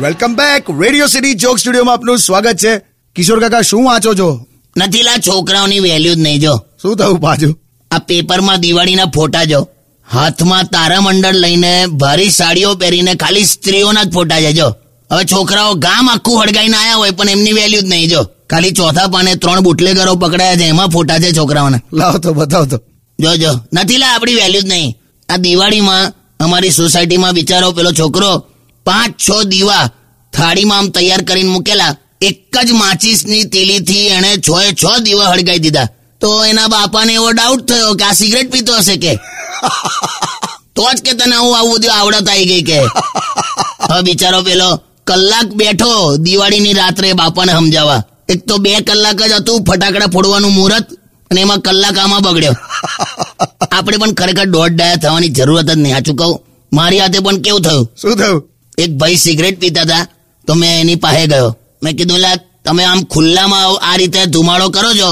Welcome back Radio City joke સ્ટુડિયોમાં આપનું સ્વાગત છે. કિશોર કાકા શું વાંચો છો? નથી લા છોકરાઓની વેલ્યુ જ નહીં જો. શું થયું પાછું? આ પેપરમાં દિવાળીના ફોટા જો. હાથમાં તારામંડળ લઈને ભારી સાડીઓ પહેરીને ખાલી સ્ત્રીઓના જ ફોટા છે જો. હવે છોકરાઓ ગામ આખું હળગાઈને આયા હોય પણ એમની વેલ્યુ જ નહીં જો. ખાલી ચોથા પાને ત્રણ બુટલેગરો પકડાયા છે એમાં ફોટા છે છોકરાઓના. લાવો તો બતાવો તો. જો જો. નથી લા આપણી વેલ્યુ જ નહીં. આ દિવાળીમાં અમારી સોસાયટીમાં બિચારો પેલો છોકરો પાંચ છ દીવા થાળીમાં આમ તૈયાર કરીને મૂકેલા એક જ માચીસની તીલીથી એણે છ એ છ દીવા હળગાઈ દીધા. તો એના બાપાને એવો ડાઉટ થયો કે આ સિગરેટ પીતો હશે કે? તો જ કે તને હું આવું બધું આવડત આવી ગઈ કે? હવે બિચારો પેલો કલાક બેઠો દિવાળીની રાત્રે બાપાને સમજાવવા. એક તો બે કલાક જ હતું ફટાકડા ફોડવાનું મુહૂર્ત અને એમાં કલાક આમાં બગડ્યો. આપણે પણ ખરેખર દોઢ ડાયા થવાની જરૂરત જ નહીં. સાચું કહું મારી હાથે પણ કેવું થયું? શું થયું? એક ભાઈ સિગરેટ પીતા હતા તો મેં એની પાસે ગયો. મેં કીધું લા તમે આમ ખુલ્લામાં આ રીતે ધુમાડો કરો છો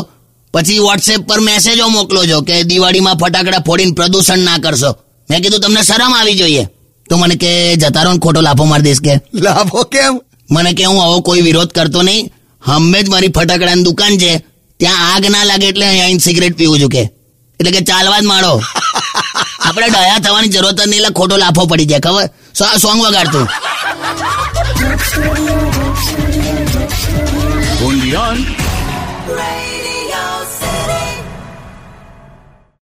પછી વોટ્સએપ પર મેસેજો મોકલો છો કે દિવાળીમાં ફટાકડા ફોડીને પ્રદૂષણ ના કરશો. મેં કીધું તમને શરમ આવી જોઈએ. તો મને કે જતા રહો ખોટો લાફો મારી દઈશ કે. લાફો કેમ? મને કે હું આવો કોઈ વિરોધ કરતો નહીં હમે જ મારી ફટાકડાની દુકાન છે. ત્યાં આગ ના લાગે એટલે અહીં સિગરેટ પીવું છું કે. એટલે કે ચાલવા જ માંડો. આપણે ડયા થવાની જરૂરત નહીં એટલે ખોટો લાફો પડી જાય ખબર? Song વગાડતું Radio